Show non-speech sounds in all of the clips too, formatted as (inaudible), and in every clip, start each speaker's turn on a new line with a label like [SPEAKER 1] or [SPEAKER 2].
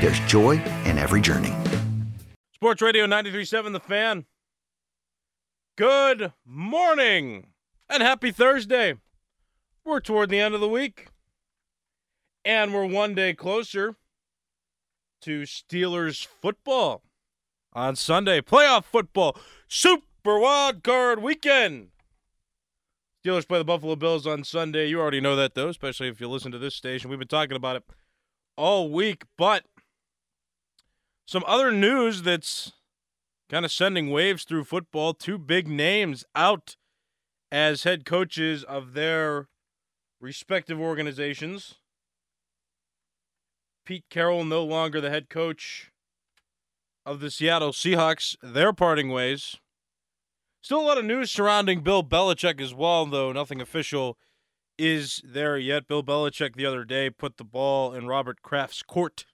[SPEAKER 1] there's joy in every journey.
[SPEAKER 2] Sports Radio 93.7 The Fan. Good morning and happy Thursday. We're toward the end of the week, and we're one day closer to Steelers football on Sunday. Playoff football, Super Wild Card Weekend. Steelers play the Buffalo Bills on Sunday. You already know that, though, especially if you listen to this station. We've been talking about it all week, but some other news that's kind of sending waves through football. Two big names out as head coaches of their respective organizations. Pete Carroll, no longer the head coach of the Seattle Seahawks. They're parting ways. Still a lot of news surrounding Bill Belichick as well, though nothing official is there yet. Bill Belichick the other day put the ball in Robert Kraft's court,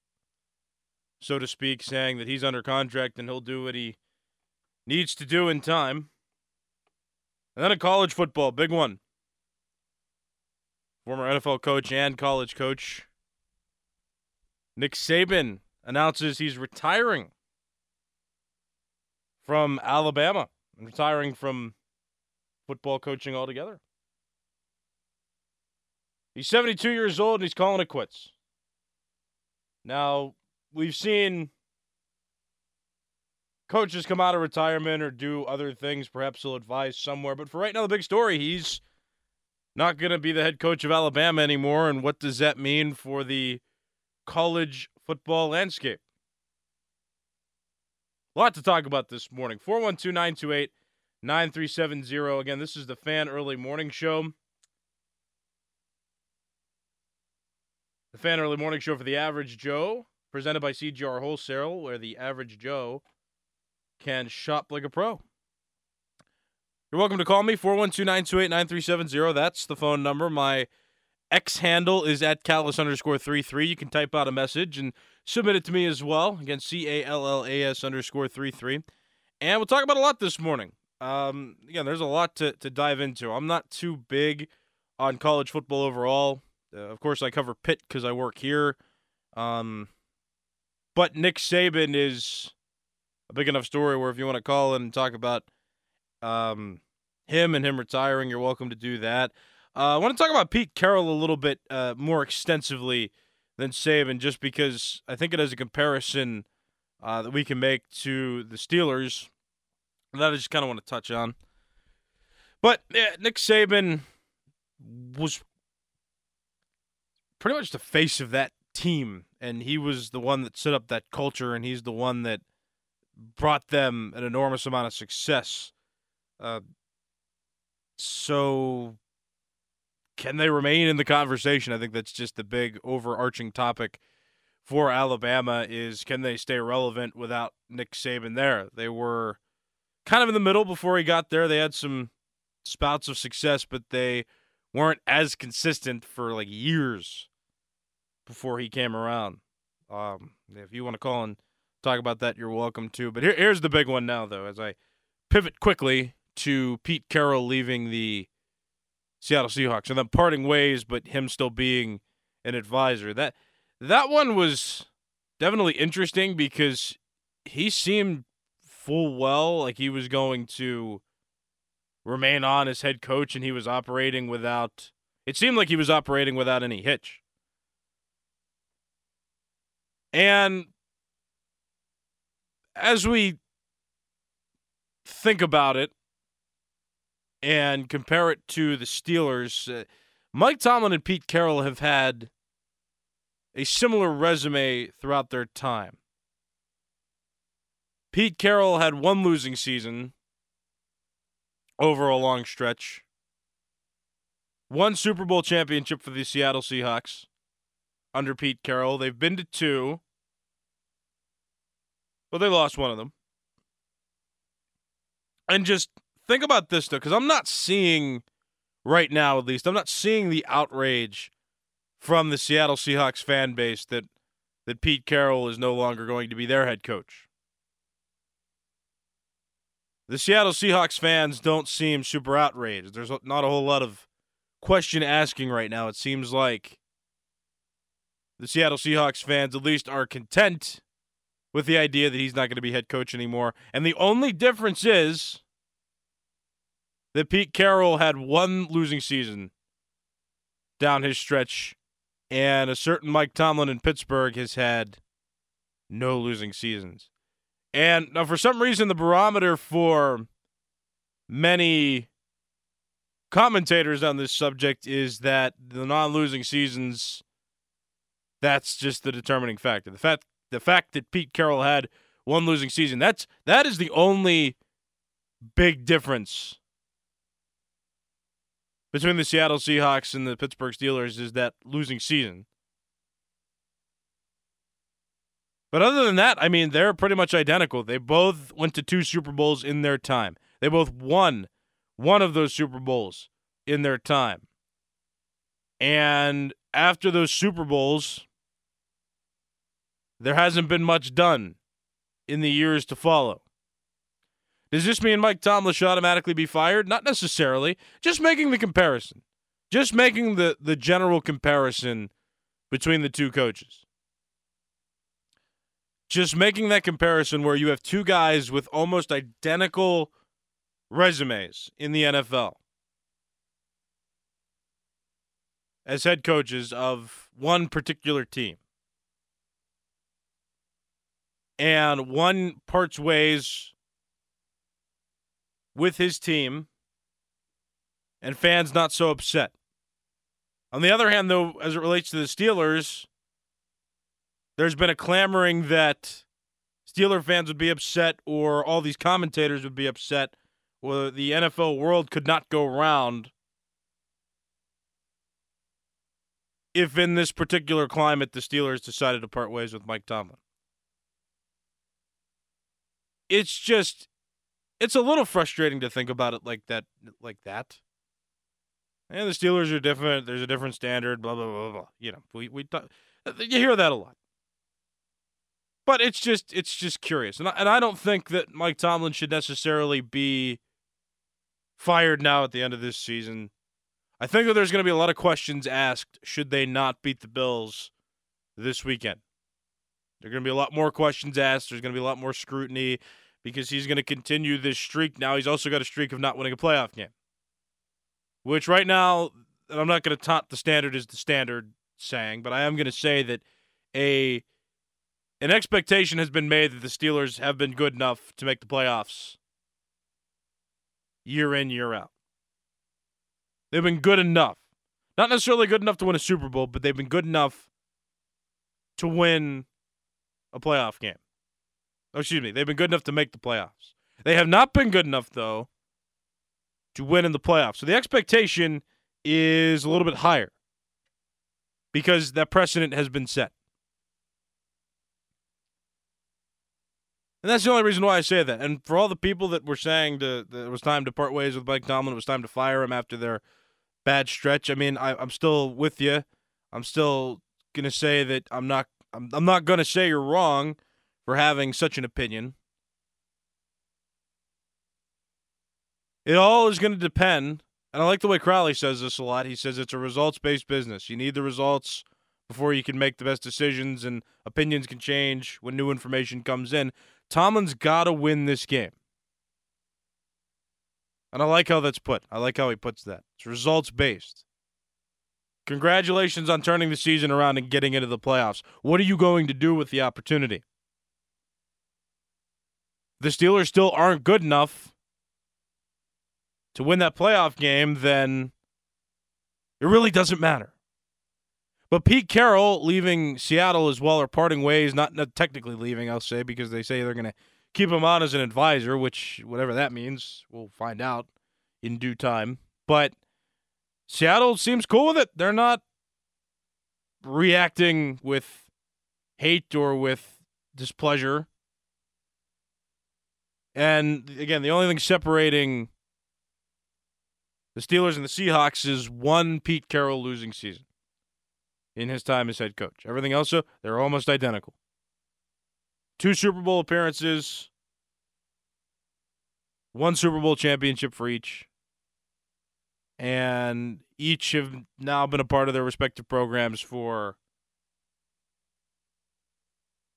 [SPEAKER 2] so to speak, saying that he's under contract and he'll do what he needs to do in time. And then a college football, big one. Former NFL coach and college coach Nick Saban announces he's retiring from Alabama and retiring from football coaching altogether. He's 72 years old and he's calling it quits. Now, we've seen coaches come out of retirement or do other things. Perhaps he'll advise somewhere. But for right now, the big story he's not going to be the head coach of Alabama anymore. And what does that mean for the college football landscape. A lot to talk about this morning. 412 928 9370. Again, this is the Fan Early Morning Show. The Fan Early Morning Show for the Average Joe, presented by CGR Wholesale, where the average Joe can shop like a pro. You're welcome to call me, 412 928 9370. That's the phone number. My X handle is at callas underscore three three. You can type out a message and submit it to me as well. Again, C A L L A S underscore three three. And we'll talk about a lot this morning. Um, again, there's a lot to, to dive into. I'm not too big on college football overall. Uh, of course, I cover Pitt because I work here. Um, but Nick Saban is a big enough story where if you want to call and talk about um, him and him retiring, you're welcome to do that. Uh, I want to talk about Pete Carroll a little bit uh, more extensively than Saban, just because I think it has a comparison uh, that we can make to the Steelers that I just kind of want to touch on. But yeah, Nick Saban was pretty much the face of that team, and he was the one that set up that culture, and he's the one that brought them an enormous amount of success. Uh, so can they remain in the conversation? I think that's just the big overarching topic for Alabama is can they stay relevant without Nick Saban there? They were kind of in the middle before he got there. They had some spouts of success, but they weren't as consistent for like years before he came around. Um, if you want to call and talk about that, you're welcome to. But here, here's the big one now, though, as I pivot quickly to Pete Carroll leaving the Seattle Seahawks and then parting ways, but him still being an advisor. That that one was definitely interesting because he seemed full well like he was going to remain on as head coach and he was operating without it seemed like he was operating without any hitch. And as we think about it and compare it to the Steelers, uh, Mike Tomlin and Pete Carroll have had a similar resume throughout their time. Pete Carroll had one losing season over a long stretch. One Super Bowl championship for the Seattle Seahawks under Pete Carroll. They've been to two, but they lost one of them. And just think about this, though, because I'm not seeing, right now at least, I'm not seeing the outrage from the Seattle Seahawks fan base that, that Pete Carroll is no longer going to be their head coach. The Seattle Seahawks fans don't seem super outraged. There's not a whole lot of question asking right now. It seems like the Seattle Seahawks fans at least are content with the idea that he's not going to be head coach anymore. And the only difference is that Pete Carroll had one losing season down his stretch, and a certain Mike Tomlin in Pittsburgh has had no losing seasons. And now, for some reason, the barometer for many commentators on this subject is that the non-losing seasons that's just the determining factor. The fact the fact that Pete Carroll had one losing season, that's that is the only big difference between the Seattle Seahawks and the Pittsburgh Steelers is that losing season. But other than that, I mean, they're pretty much identical. They both went to two Super Bowls in their time. They both won one of those Super Bowls in their time. And after those Super Bowls, there hasn't been much done in the years to follow. Does this mean Mike Tomlin should automatically be fired? Not necessarily. Just making the comparison. Just making the, the general comparison between the two coaches. Just making that comparison where you have two guys with almost identical resumes in the NFL as head coaches of one particular team. And one parts ways with his team, and fans not so upset. On the other hand, though, as it relates to the Steelers, there's been a clamoring that Steeler fans would be upset, or all these commentators would be upset, or the NFL world could not go round if in this particular climate the Steelers decided to part ways with Mike Tomlin. It's just it's a little frustrating to think about it like that like that. And the Steelers are different, there's a different standard, blah blah blah blah. You know, we we talk, you hear that a lot. But it's just it's just curious. And I, and I don't think that Mike Tomlin should necessarily be fired now at the end of this season. I think that there's going to be a lot of questions asked should they not beat the Bills this weekend. There are going to be a lot more questions asked. There's going to be a lot more scrutiny because he's going to continue this streak. Now he's also got a streak of not winning a playoff game, which right now, and I'm not going to taunt the standard as the standard saying, but I am going to say that a an expectation has been made that the Steelers have been good enough to make the playoffs year in year out. They've been good enough. Not necessarily good enough to win a Super Bowl, but they've been good enough to win a playoff game. Oh, excuse me. They've been good enough to make the playoffs. They have not been good enough, though, to win in the playoffs. So the expectation is a little bit higher because that precedent has been set. And that's the only reason why I say that. And for all the people that were saying to, that it was time to part ways with Mike Tomlin, it was time to fire him after their bad stretch. I mean, I, I'm still with you. I'm still gonna say that I'm not. I'm, I'm not gonna say you're wrong for having such an opinion. It all is going to depend, and I like the way Crowley says this a lot. He says it's a results based business. You need the results before you can make the best decisions, and opinions can change when new information comes in. Tomlin's got to win this game. And I like how that's put. I like how he puts that. It's results based. Congratulations on turning the season around and getting into the playoffs. What are you going to do with the opportunity? The Steelers still aren't good enough to win that playoff game, then it really doesn't matter. But Pete Carroll leaving Seattle as well, or parting ways, not, not technically leaving, I'll say, because they say they're going to keep him on as an advisor, which, whatever that means, we'll find out in due time. But Seattle seems cool with it. They're not reacting with hate or with displeasure. And again, the only thing separating the Steelers and the Seahawks is one Pete Carroll losing season in his time as head coach. Everything else, they're almost identical. Two Super Bowl appearances, one Super Bowl championship for each, and each have now been a part of their respective programs for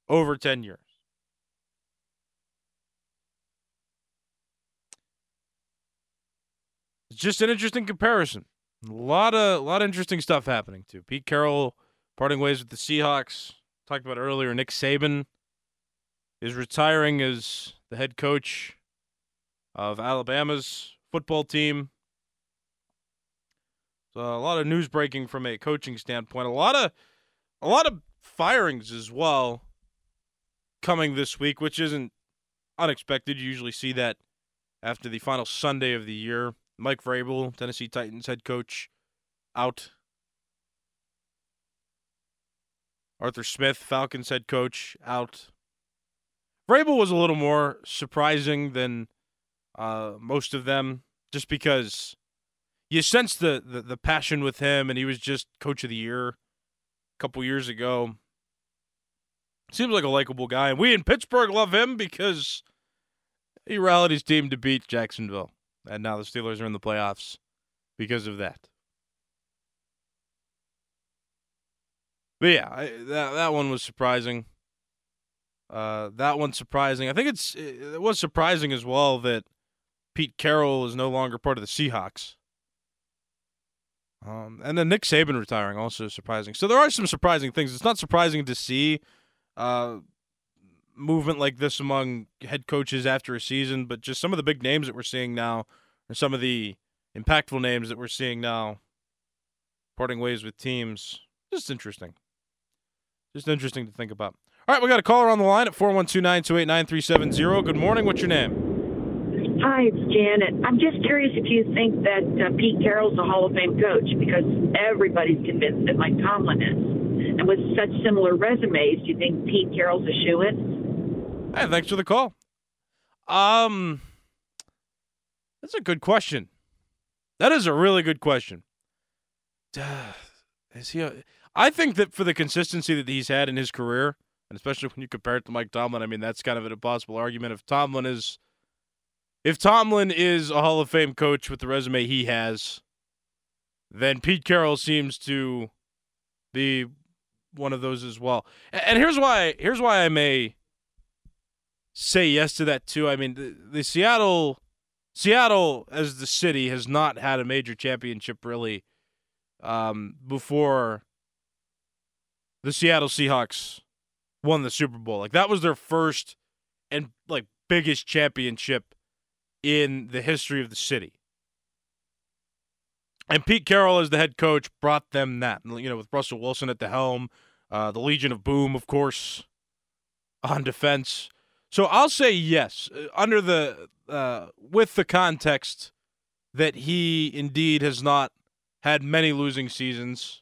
[SPEAKER 2] over 10 years. It's just an interesting comparison. A lot of a lot of interesting stuff happening too. Pete Carroll parting ways with the Seahawks. Talked about earlier. Nick Saban is retiring as the head coach of Alabama's football team. So a lot of news breaking from a coaching standpoint. A lot of a lot of firings as well coming this week, which isn't unexpected. You usually see that after the final Sunday of the year. Mike Vrabel, Tennessee Titans head coach, out. Arthur Smith, Falcons head coach, out. Vrabel was a little more surprising than uh, most of them, just because you sense the, the, the passion with him, and he was just coach of the year a couple years ago. Seems like a likable guy, and we in Pittsburgh love him because he rallied his team to beat Jacksonville and now the Steelers are in the playoffs because of that. But yeah, I, that that one was surprising. Uh, that one's surprising. I think it's it was surprising as well that Pete Carroll is no longer part of the Seahawks. Um, and then Nick Saban retiring also surprising. So there are some surprising things. It's not surprising to see uh, movement like this among head coaches after a season, but just some of the big names that we're seeing now, or some of the impactful names that we're seeing now, parting ways with teams. Just interesting. Just interesting to think about. All right, we got a caller on the line at 412-928-9370. Good morning. What's your name?
[SPEAKER 3] Hi, it's Janet. I'm just curious if you think that uh, Pete Carroll's a Hall of Fame coach because everybody's convinced that Mike Tomlin is. And with such similar resumes, do you think Pete Carroll's a shoe in?
[SPEAKER 2] Hey, thanks for the call. Um, that's a good question. That is a really good question. (sighs) Is he? A, I think that for the consistency that he's had in his career, and especially when you compare it to Mike Tomlin, I mean that's kind of an impossible argument. If Tomlin is, if Tomlin is a Hall of Fame coach with the resume he has, then Pete Carroll seems to be one of those as well. And here's why. Here's why I may say yes to that too. I mean, the, the Seattle Seattle as the city has not had a major championship really um, before the Seattle Seahawks won the Super Bowl. Like that was their first and like biggest championship in the history of the city. And Pete Carroll, as the head coach, brought them that. You know, with Russell Wilson at the helm, uh, the Legion of Boom, of course, on defense. So I'll say yes, uh, under the uh, with the context that he indeed has not had many losing seasons.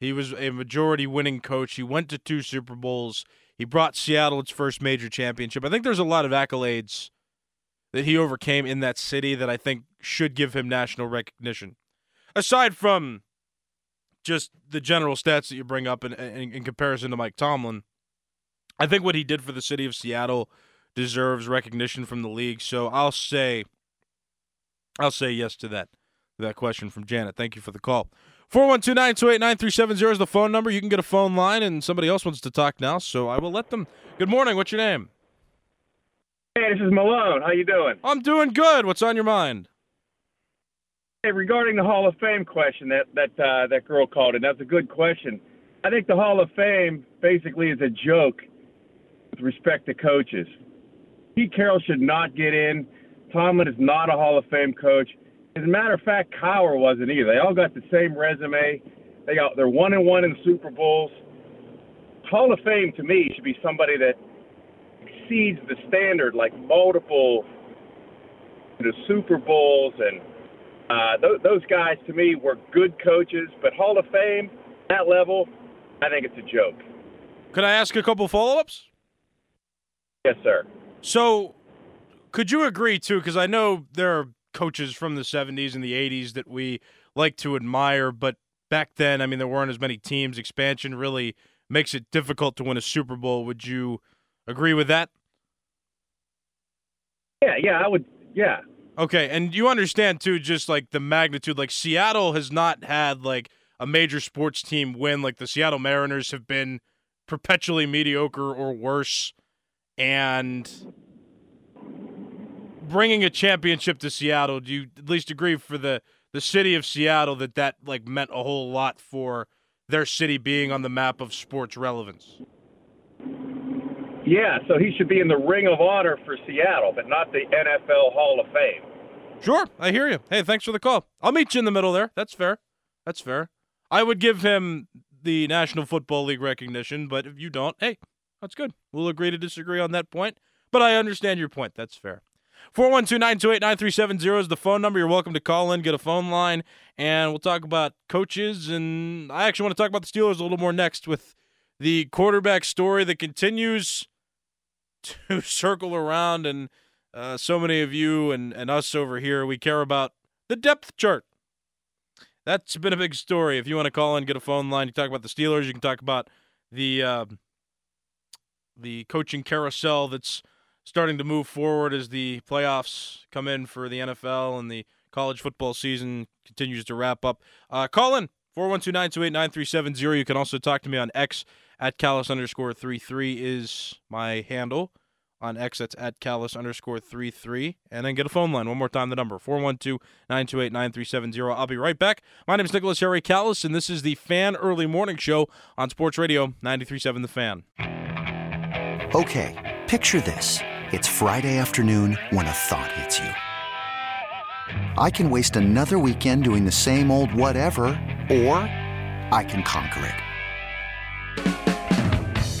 [SPEAKER 2] He was a majority winning coach. He went to two Super Bowls. He brought Seattle its first major championship. I think there's a lot of accolades that he overcame in that city that I think should give him national recognition. Aside from just the general stats that you bring up in, in, in comparison to Mike Tomlin, I think what he did for the city of Seattle deserves recognition from the league. So I'll say, I'll say yes to that. That question from Janet. Thank you for the call. 412-928-9370 is the phone number. You can get a phone line, and somebody else wants to talk now, so I will let them. Good morning. What's your name?
[SPEAKER 4] Hey, this is Malone. How you doing?
[SPEAKER 2] I'm doing good. What's on your mind?
[SPEAKER 4] Hey, regarding the Hall of Fame question that that uh, that girl called in, that's a good question. I think the Hall of Fame basically is a joke with respect to coaches. Pete Carroll should not get in. Tomlin is not a Hall of Fame coach. As a matter of fact, Cowher wasn't either. They all got the same resume. They got they're one and one in the Super Bowls. Hall of Fame to me should be somebody that exceeds the standard, like multiple the Super Bowls and uh, th- those guys to me were good coaches, but Hall of Fame that level, I think it's a joke.
[SPEAKER 2] Could I ask a couple follow-ups?
[SPEAKER 4] Yes, sir.
[SPEAKER 2] So, could you agree too? Because I know there are coaches from the '70s and the '80s that we like to admire, but back then, I mean, there weren't as many teams. Expansion really makes it difficult to win a Super Bowl. Would you agree with that?
[SPEAKER 4] Yeah, yeah, I would. Yeah,
[SPEAKER 2] Okay, and you understand too, just like the magnitude. Like Seattle has not had like a major sports team win. Like the Seattle Mariners have been perpetually mediocre or worse, and bringing a championship to Seattle. Do you at least agree for the the city of Seattle that that like meant a whole lot for their city being on the map of sports relevance?
[SPEAKER 4] Yeah. So he should be in the Ring of Honor for Seattle, but not the NFL Hall of Fame.
[SPEAKER 2] Sure, I hear you. Hey, thanks for the call. I'll meet you in the middle there. That's fair. That's fair. I would give him the National Football League recognition, but if you don't, hey, that's good. We'll agree to disagree on that point. But I understand your point. That's fair. 412-928-9370 is the phone number. You're welcome to call in, get a phone line, and we'll talk about coaches. And I actually want to talk about the Steelers a little more next with the quarterback story that continues to (laughs) circle around. And uh, so many of you and, and us over here, we care about the depth chart. That's been a big story. If you want to call in, get a phone line, you talk about the Steelers. You can talk about the uh, the coaching carousel that's starting to move forward as the playoffs come in for the NFL and the college football season continues to wrap up. Uh, call in 412-928-9370. You can also talk to me on X at callas underscore three three is my handle on X. That's at callas underscore three three. And then get a phone line. One more time, the number 412-928-9370. I'll be right back. My name is Nicholas Harry Callas, and this is the Fan Early Morning Show on Sports Radio 93.7 The Fan.
[SPEAKER 1] Okay, picture this. It's Friday afternoon when a thought hits you. I can waste another weekend doing the same old whatever, or I can conquer it.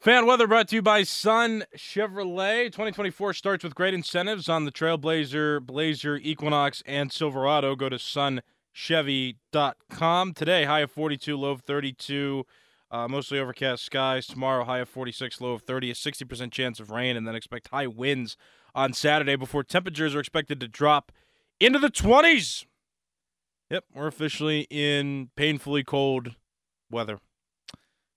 [SPEAKER 2] Fan weather brought to you by Sun Chevrolet. 2024 starts with great incentives on the Trailblazer, Blazer, Equinox, and Silverado. Go to sunchevy.com. Today, high of 42, low of 32. Uh, mostly overcast skies. Tomorrow, high of 46, low of 30. A 60% chance of rain, and then expect high winds on Saturday before temperatures are expected to drop into the 20s. Yep, we're officially in painfully cold weather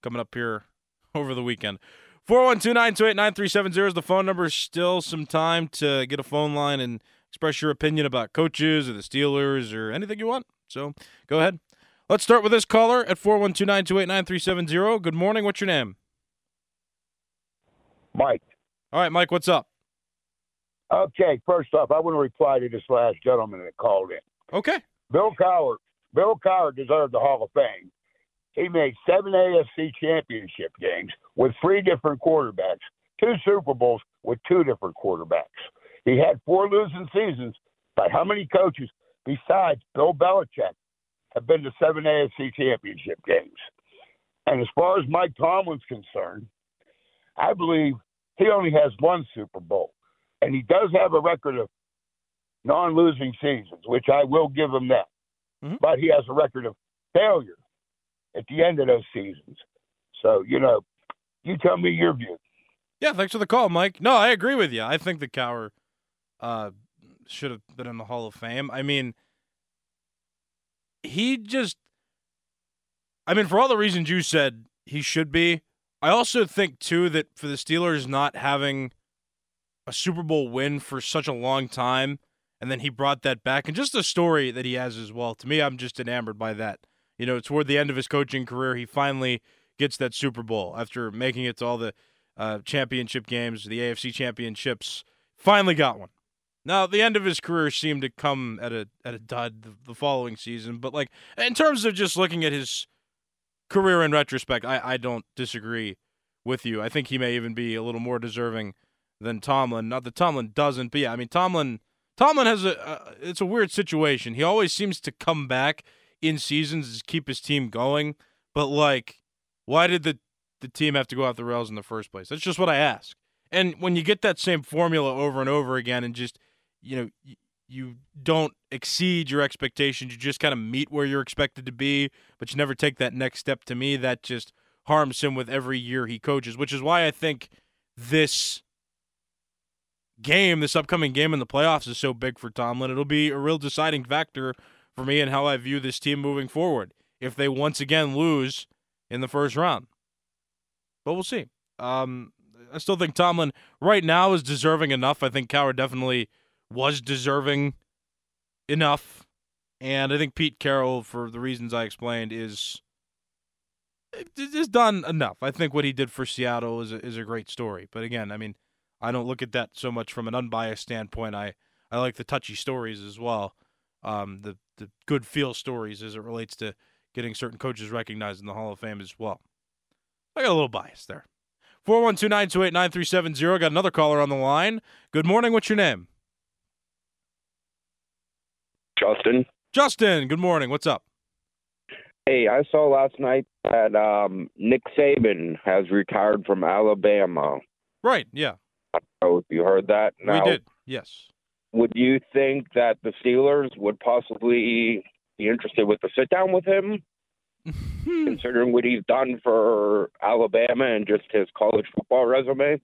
[SPEAKER 2] coming up here (laughs) over the weekend. 412-928-9370 is the phone number. Still some time to get a phone line and express your opinion about coaches or the Steelers or anything you want. So go ahead. Let's start with this caller at 412-928-9370. Good morning. What's your name?
[SPEAKER 5] Mike.
[SPEAKER 2] All right, Mike, what's up?
[SPEAKER 5] Okay, first off, I want to reply to this last gentleman that called in.
[SPEAKER 2] Okay.
[SPEAKER 5] Bill Cowher. Bill Cowher deserved the Hall of Fame. He made seven AFC championship games with three different quarterbacks, two Super Bowls with two different quarterbacks. He had four losing seasons, but how many coaches besides Bill Belichick have been to seven AFC championship games? And as far as Mike Tomlin's concerned, I believe he only has one Super Bowl. And he does have a record of non losing seasons, which I will give him that.
[SPEAKER 2] Mm-hmm.
[SPEAKER 5] But he has a record of failure at the end of those seasons. So, you know, you tell me your view.
[SPEAKER 2] Yeah, thanks for the call, Mike. No, I agree with you. I think the Cowher uh, should have been in the Hall of Fame. I mean, he just, I mean, for all the reasons you said he should be, I also think, too, that for the Steelers not having a Super Bowl win for such a long time, and then he brought that back, and just the story that he has as well. To me, I'm just enamored by that. You know, toward the end of his coaching career, he finally gets that Super Bowl after making it to all the uh, championship games, the AFC championships. Finally got one. Now, the end of his career seemed to come at a at a dud the, the following season, but like in terms of just looking at his career in retrospect, I, I don't disagree with you. I think he may even be a little more deserving than Tomlin. Not that Tomlin doesn't, but yeah, I mean Tomlin. Tomlin has a. Uh, it's a weird situation. He always seems to come back in seasons to keep his team going, but like, why did the the team have to go off the rails in the first place? That's just what I ask. And when you get that same formula over and over again, and just you know you, you don't exceed your expectations, you just kind of meet where you're expected to be, but you never take that next step. To me, that just harms him with every year he coaches, which is why I think this game, this upcoming game in the playoffs is so big for Tomlin. It'll be a real deciding factor for me and how I view this team moving forward if they once again lose in the first round. But we'll see. Um, I still think Tomlin right now is deserving enough. I think Cowher definitely was deserving enough. And I think Pete Carroll, for the reasons I explained, is is done enough. I think what he did for Seattle is a, is a great story. But again, I mean, I don't look at that so much from an unbiased standpoint. I, I like the touchy stories as well, um, the the good feel stories as it relates to getting certain coaches recognized in the Hall of Fame as well. I got a little bias there. 412-928-9370. Got another caller on the line. Good morning. What's your name?
[SPEAKER 6] Justin.
[SPEAKER 2] Justin, good morning. What's up?
[SPEAKER 6] Hey, I saw last night that um, Nick Saban has retired from Alabama.
[SPEAKER 2] Right, yeah.
[SPEAKER 6] Oh, you heard that? Now,
[SPEAKER 2] we did, yes.
[SPEAKER 6] Would you think that the Steelers would possibly be interested with the sit down with him, hmm. considering what he's done for Alabama and just his college football resume?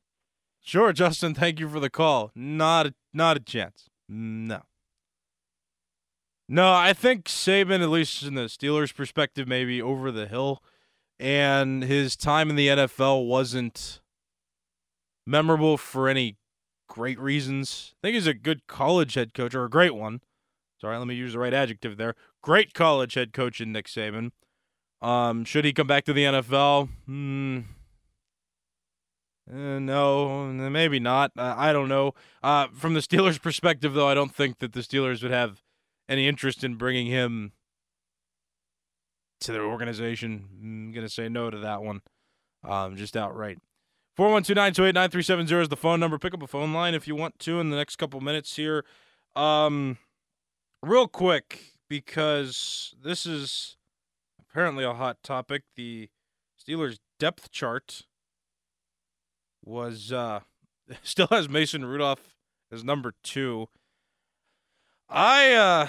[SPEAKER 2] Sure, Justin. Thank you for the call. Not a, not a chance. No. No, I think Saban, at least in the Steelers' perspective, maybe over the hill, and his time in the NFL wasn't memorable for any great reasons. I think he's a good college head coach, or a great one. Sorry, let me use the right adjective there. Great college head coach in Nick Saban. Um, should he come back to the NFL? Hmm. Uh, no, maybe not. Uh, I don't know. Uh, from the Steelers' (laughs) perspective, though, I don't think that the Steelers would have any interest in bringing him to their organization. I'm going to say no to that one, um, just outright. 412-928-9370 is the phone number. Pick up a phone line if you want to in the next couple minutes here. Um, real quick, because this is apparently a hot topic. The Steelers depth chart was uh, (laughs) still has Mason Rudolph as number two. I uh,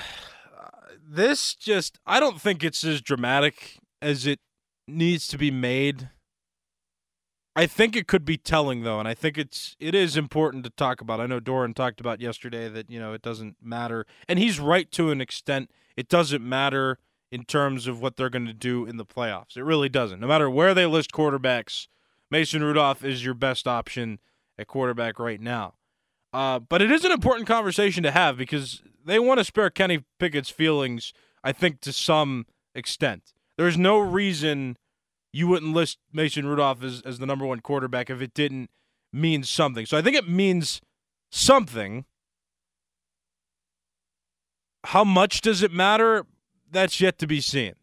[SPEAKER 2] this just I don't think it's as dramatic as it needs to be made. I think it could be telling though, and I think it's it is important to talk about. I know Doran talked about yesterday that you know it doesn't matter, and he's right to an extent. It doesn't matter in terms of what they're going to do in the playoffs. It really doesn't. No matter where they list quarterbacks, Mason Rudolph is your best option at quarterback right now. Uh, but it is an important conversation to have because they want to spare Kenny Pickett's feelings, I think, to some extent. There's no reason you wouldn't list Mason Rudolph as, as the number one quarterback if it didn't mean something. So I think it means something. How much does it matter? That's yet to be seen.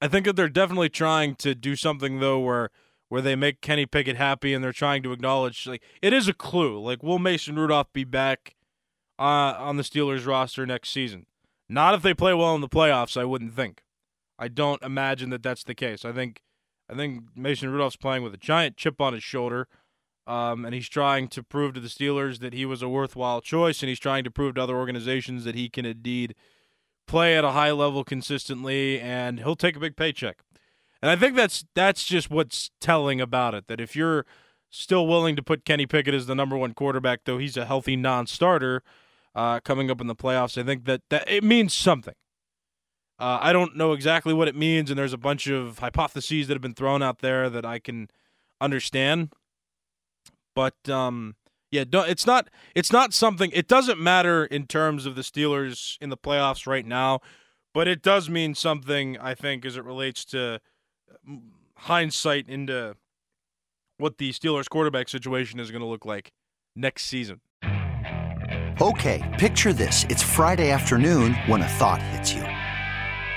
[SPEAKER 2] I think that they're definitely trying to do something though where where they make Kenny Pickett happy and they're trying to acknowledge like it is a clue. Like will Mason Rudolph be back uh, on the Steelers roster next season? Not if they play well in the playoffs, I wouldn't think. I don't imagine that that's the case. I think I think Mason Rudolph's playing with a giant chip on his shoulder, um, and he's trying to prove to the Steelers that he was a worthwhile choice, and he's trying to prove to other organizations that he can indeed play at a high level consistently, and he'll take a big paycheck. And I think that's that's just what's telling about it. That if you're still willing to put Kenny Pickett as the number one quarterback, though he's a healthy non-starter uh, coming up in the playoffs, I think that that it means something. Uh, I don't know exactly what it means, and there's a bunch of hypotheses that have been thrown out there that I can understand. But um, yeah, it's not it's not something. It doesn't matter in terms of the Steelers in the playoffs right now, but it does mean something. I think as it relates to hindsight into what the Steelers quarterback situation is going to look like next season.
[SPEAKER 1] Okay, picture this: it's Friday afternoon when a thought hits you.